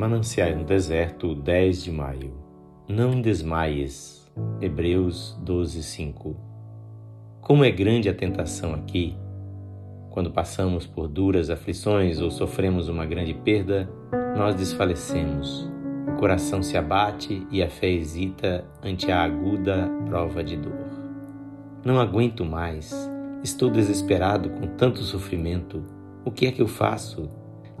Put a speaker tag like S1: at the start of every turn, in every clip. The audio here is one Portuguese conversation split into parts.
S1: Mananciais no Deserto, 10 de maio. Não desmaies. Hebreus 12, 5. Como é grande a tentação aqui, quando passamos por duras aflições ou sofremos uma grande perda, nós desfalecemos. O coração se abate e a fé hesita ante a aguda prova de dor. Não aguento mais. Estou desesperado com tanto sofrimento. O que é que eu faço?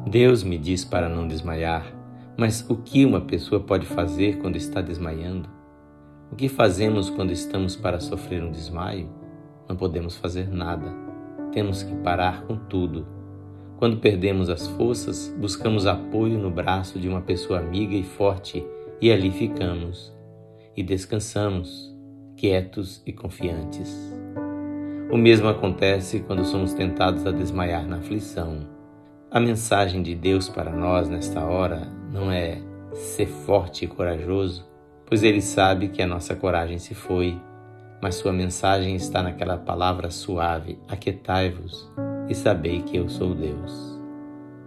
S1: Deus me diz para não desmaiar, mas o que uma pessoa pode fazer quando está desmaiando? O que fazemos quando estamos para sofrer um desmaio? Não podemos fazer nada. Temos que parar com tudo. Quando perdemos as forças, buscamos apoio no braço de uma pessoa amiga e forte e ali ficamos e descansamos, quietos e confiantes. O mesmo acontece quando somos tentados a desmaiar na aflição a mensagem de Deus para nós nesta hora não é ser forte e corajoso, pois Ele sabe que a nossa coragem se foi, mas Sua mensagem está naquela palavra suave: Aquietai-vos e sabei que eu sou Deus.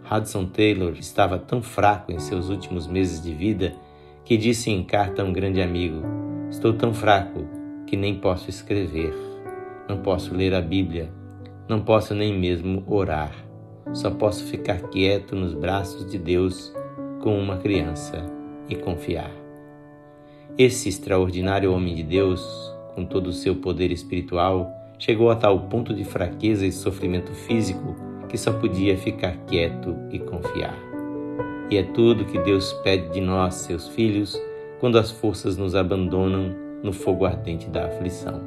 S1: Hudson Taylor estava tão fraco em seus últimos meses de vida que disse em carta a um grande amigo: Estou tão fraco que nem posso escrever, não posso ler a Bíblia, não posso nem mesmo orar. Só posso ficar quieto nos braços de Deus como uma criança e confiar. Esse extraordinário homem de Deus, com todo o seu poder espiritual, chegou a tal ponto de fraqueza e sofrimento físico que só podia ficar quieto e confiar. E é tudo que Deus pede de nós, seus filhos, quando as forças nos abandonam no fogo ardente da aflição.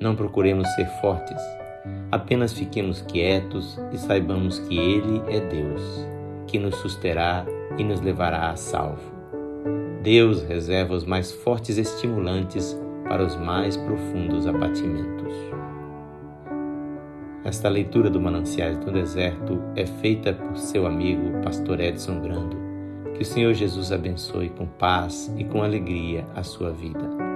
S1: Não procuremos ser fortes, Apenas fiquemos quietos e saibamos que Ele é Deus, que nos susterá e nos levará a salvo. Deus reserva os mais fortes estimulantes para os mais profundos abatimentos. Esta leitura do Mananciais do Deserto é feita por seu amigo, pastor Edson Grando. Que o Senhor Jesus abençoe com paz e com alegria a sua vida.